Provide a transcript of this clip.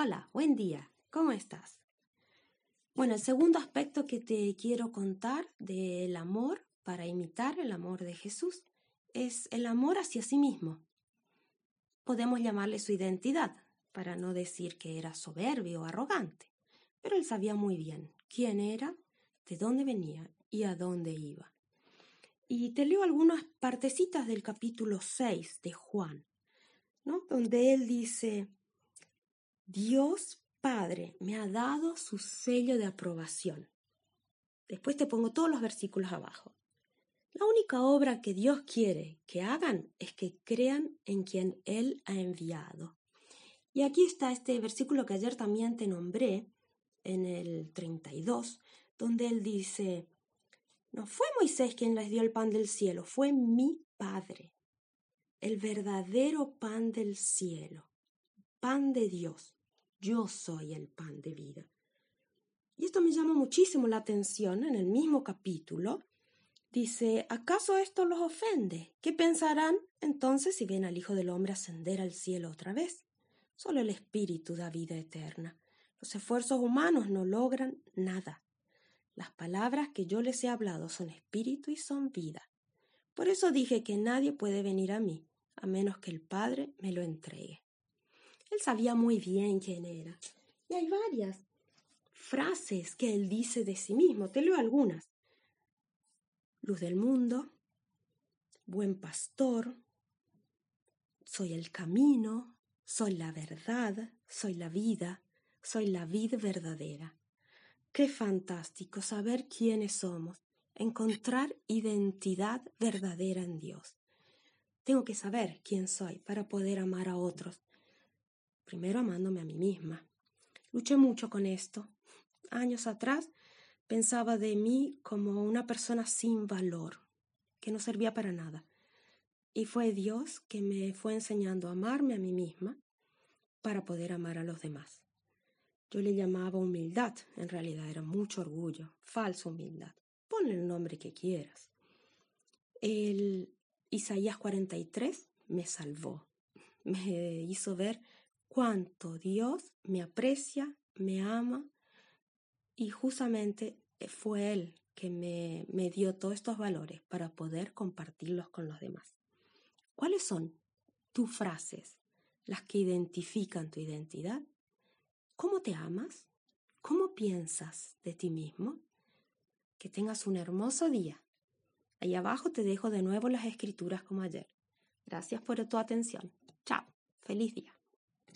Hola, buen día. ¿Cómo estás? Bueno, el segundo aspecto que te quiero contar del amor para imitar el amor de Jesús es el amor hacia sí mismo. Podemos llamarle su identidad, para no decir que era soberbio o arrogante, pero él sabía muy bien quién era, de dónde venía y a dónde iba. Y te leo algunas partecitas del capítulo 6 de Juan, ¿no? donde él dice, Dios Padre me ha dado su sello de aprobación. Después te pongo todos los versículos abajo. La única obra que Dios quiere que hagan es que crean en quien Él ha enviado. Y aquí está este versículo que ayer también te nombré, en el 32, donde Él dice, no fue Moisés quien les dio el pan del cielo, fue mi Padre, el verdadero pan del cielo, pan de Dios. Yo soy el pan de vida. Y esto me llama muchísimo la atención en el mismo capítulo, Dice, ¿acaso esto los ofende? ¿Qué pensarán entonces si ven al Hijo del Hombre ascender al cielo otra vez? Solo el Espíritu da vida eterna. Los esfuerzos humanos no logran nada. Las palabras que yo les he hablado son espíritu y son vida. Por eso dije que nadie puede venir a mí, a menos que el Padre me lo entregue. Sabía muy bien quién era. Y hay varias frases que él dice de sí mismo. Te leo algunas luz del mundo, buen pastor, soy el camino, soy la verdad, soy la vida, soy la vida verdadera. Qué fantástico saber quiénes somos, encontrar identidad verdadera en Dios. Tengo que saber quién soy para poder amar a otros. Primero amándome a mí misma. Luché mucho con esto. Años atrás Pensaba de mí como una persona sin valor, que no servía para nada. Y fue Dios que me fue enseñando a amarme a mí misma para poder amar a los demás. Yo le llamaba humildad, en realidad era mucho orgullo, falsa humildad. Ponle el nombre que quieras. El Isaías 43 me salvó, me hizo ver cuánto Dios me aprecia, me ama y justamente eh, fue Él que me, me dio todos estos valores para poder compartirlos con los demás. ¿Cuáles son tus frases, las que identifican tu identidad? ¿Cómo te amas? ¿Cómo piensas de ti mismo? Que tengas un hermoso día. Ahí abajo te dejo de nuevo las escrituras como ayer. Gracias por tu atención. Chao. Feliz día.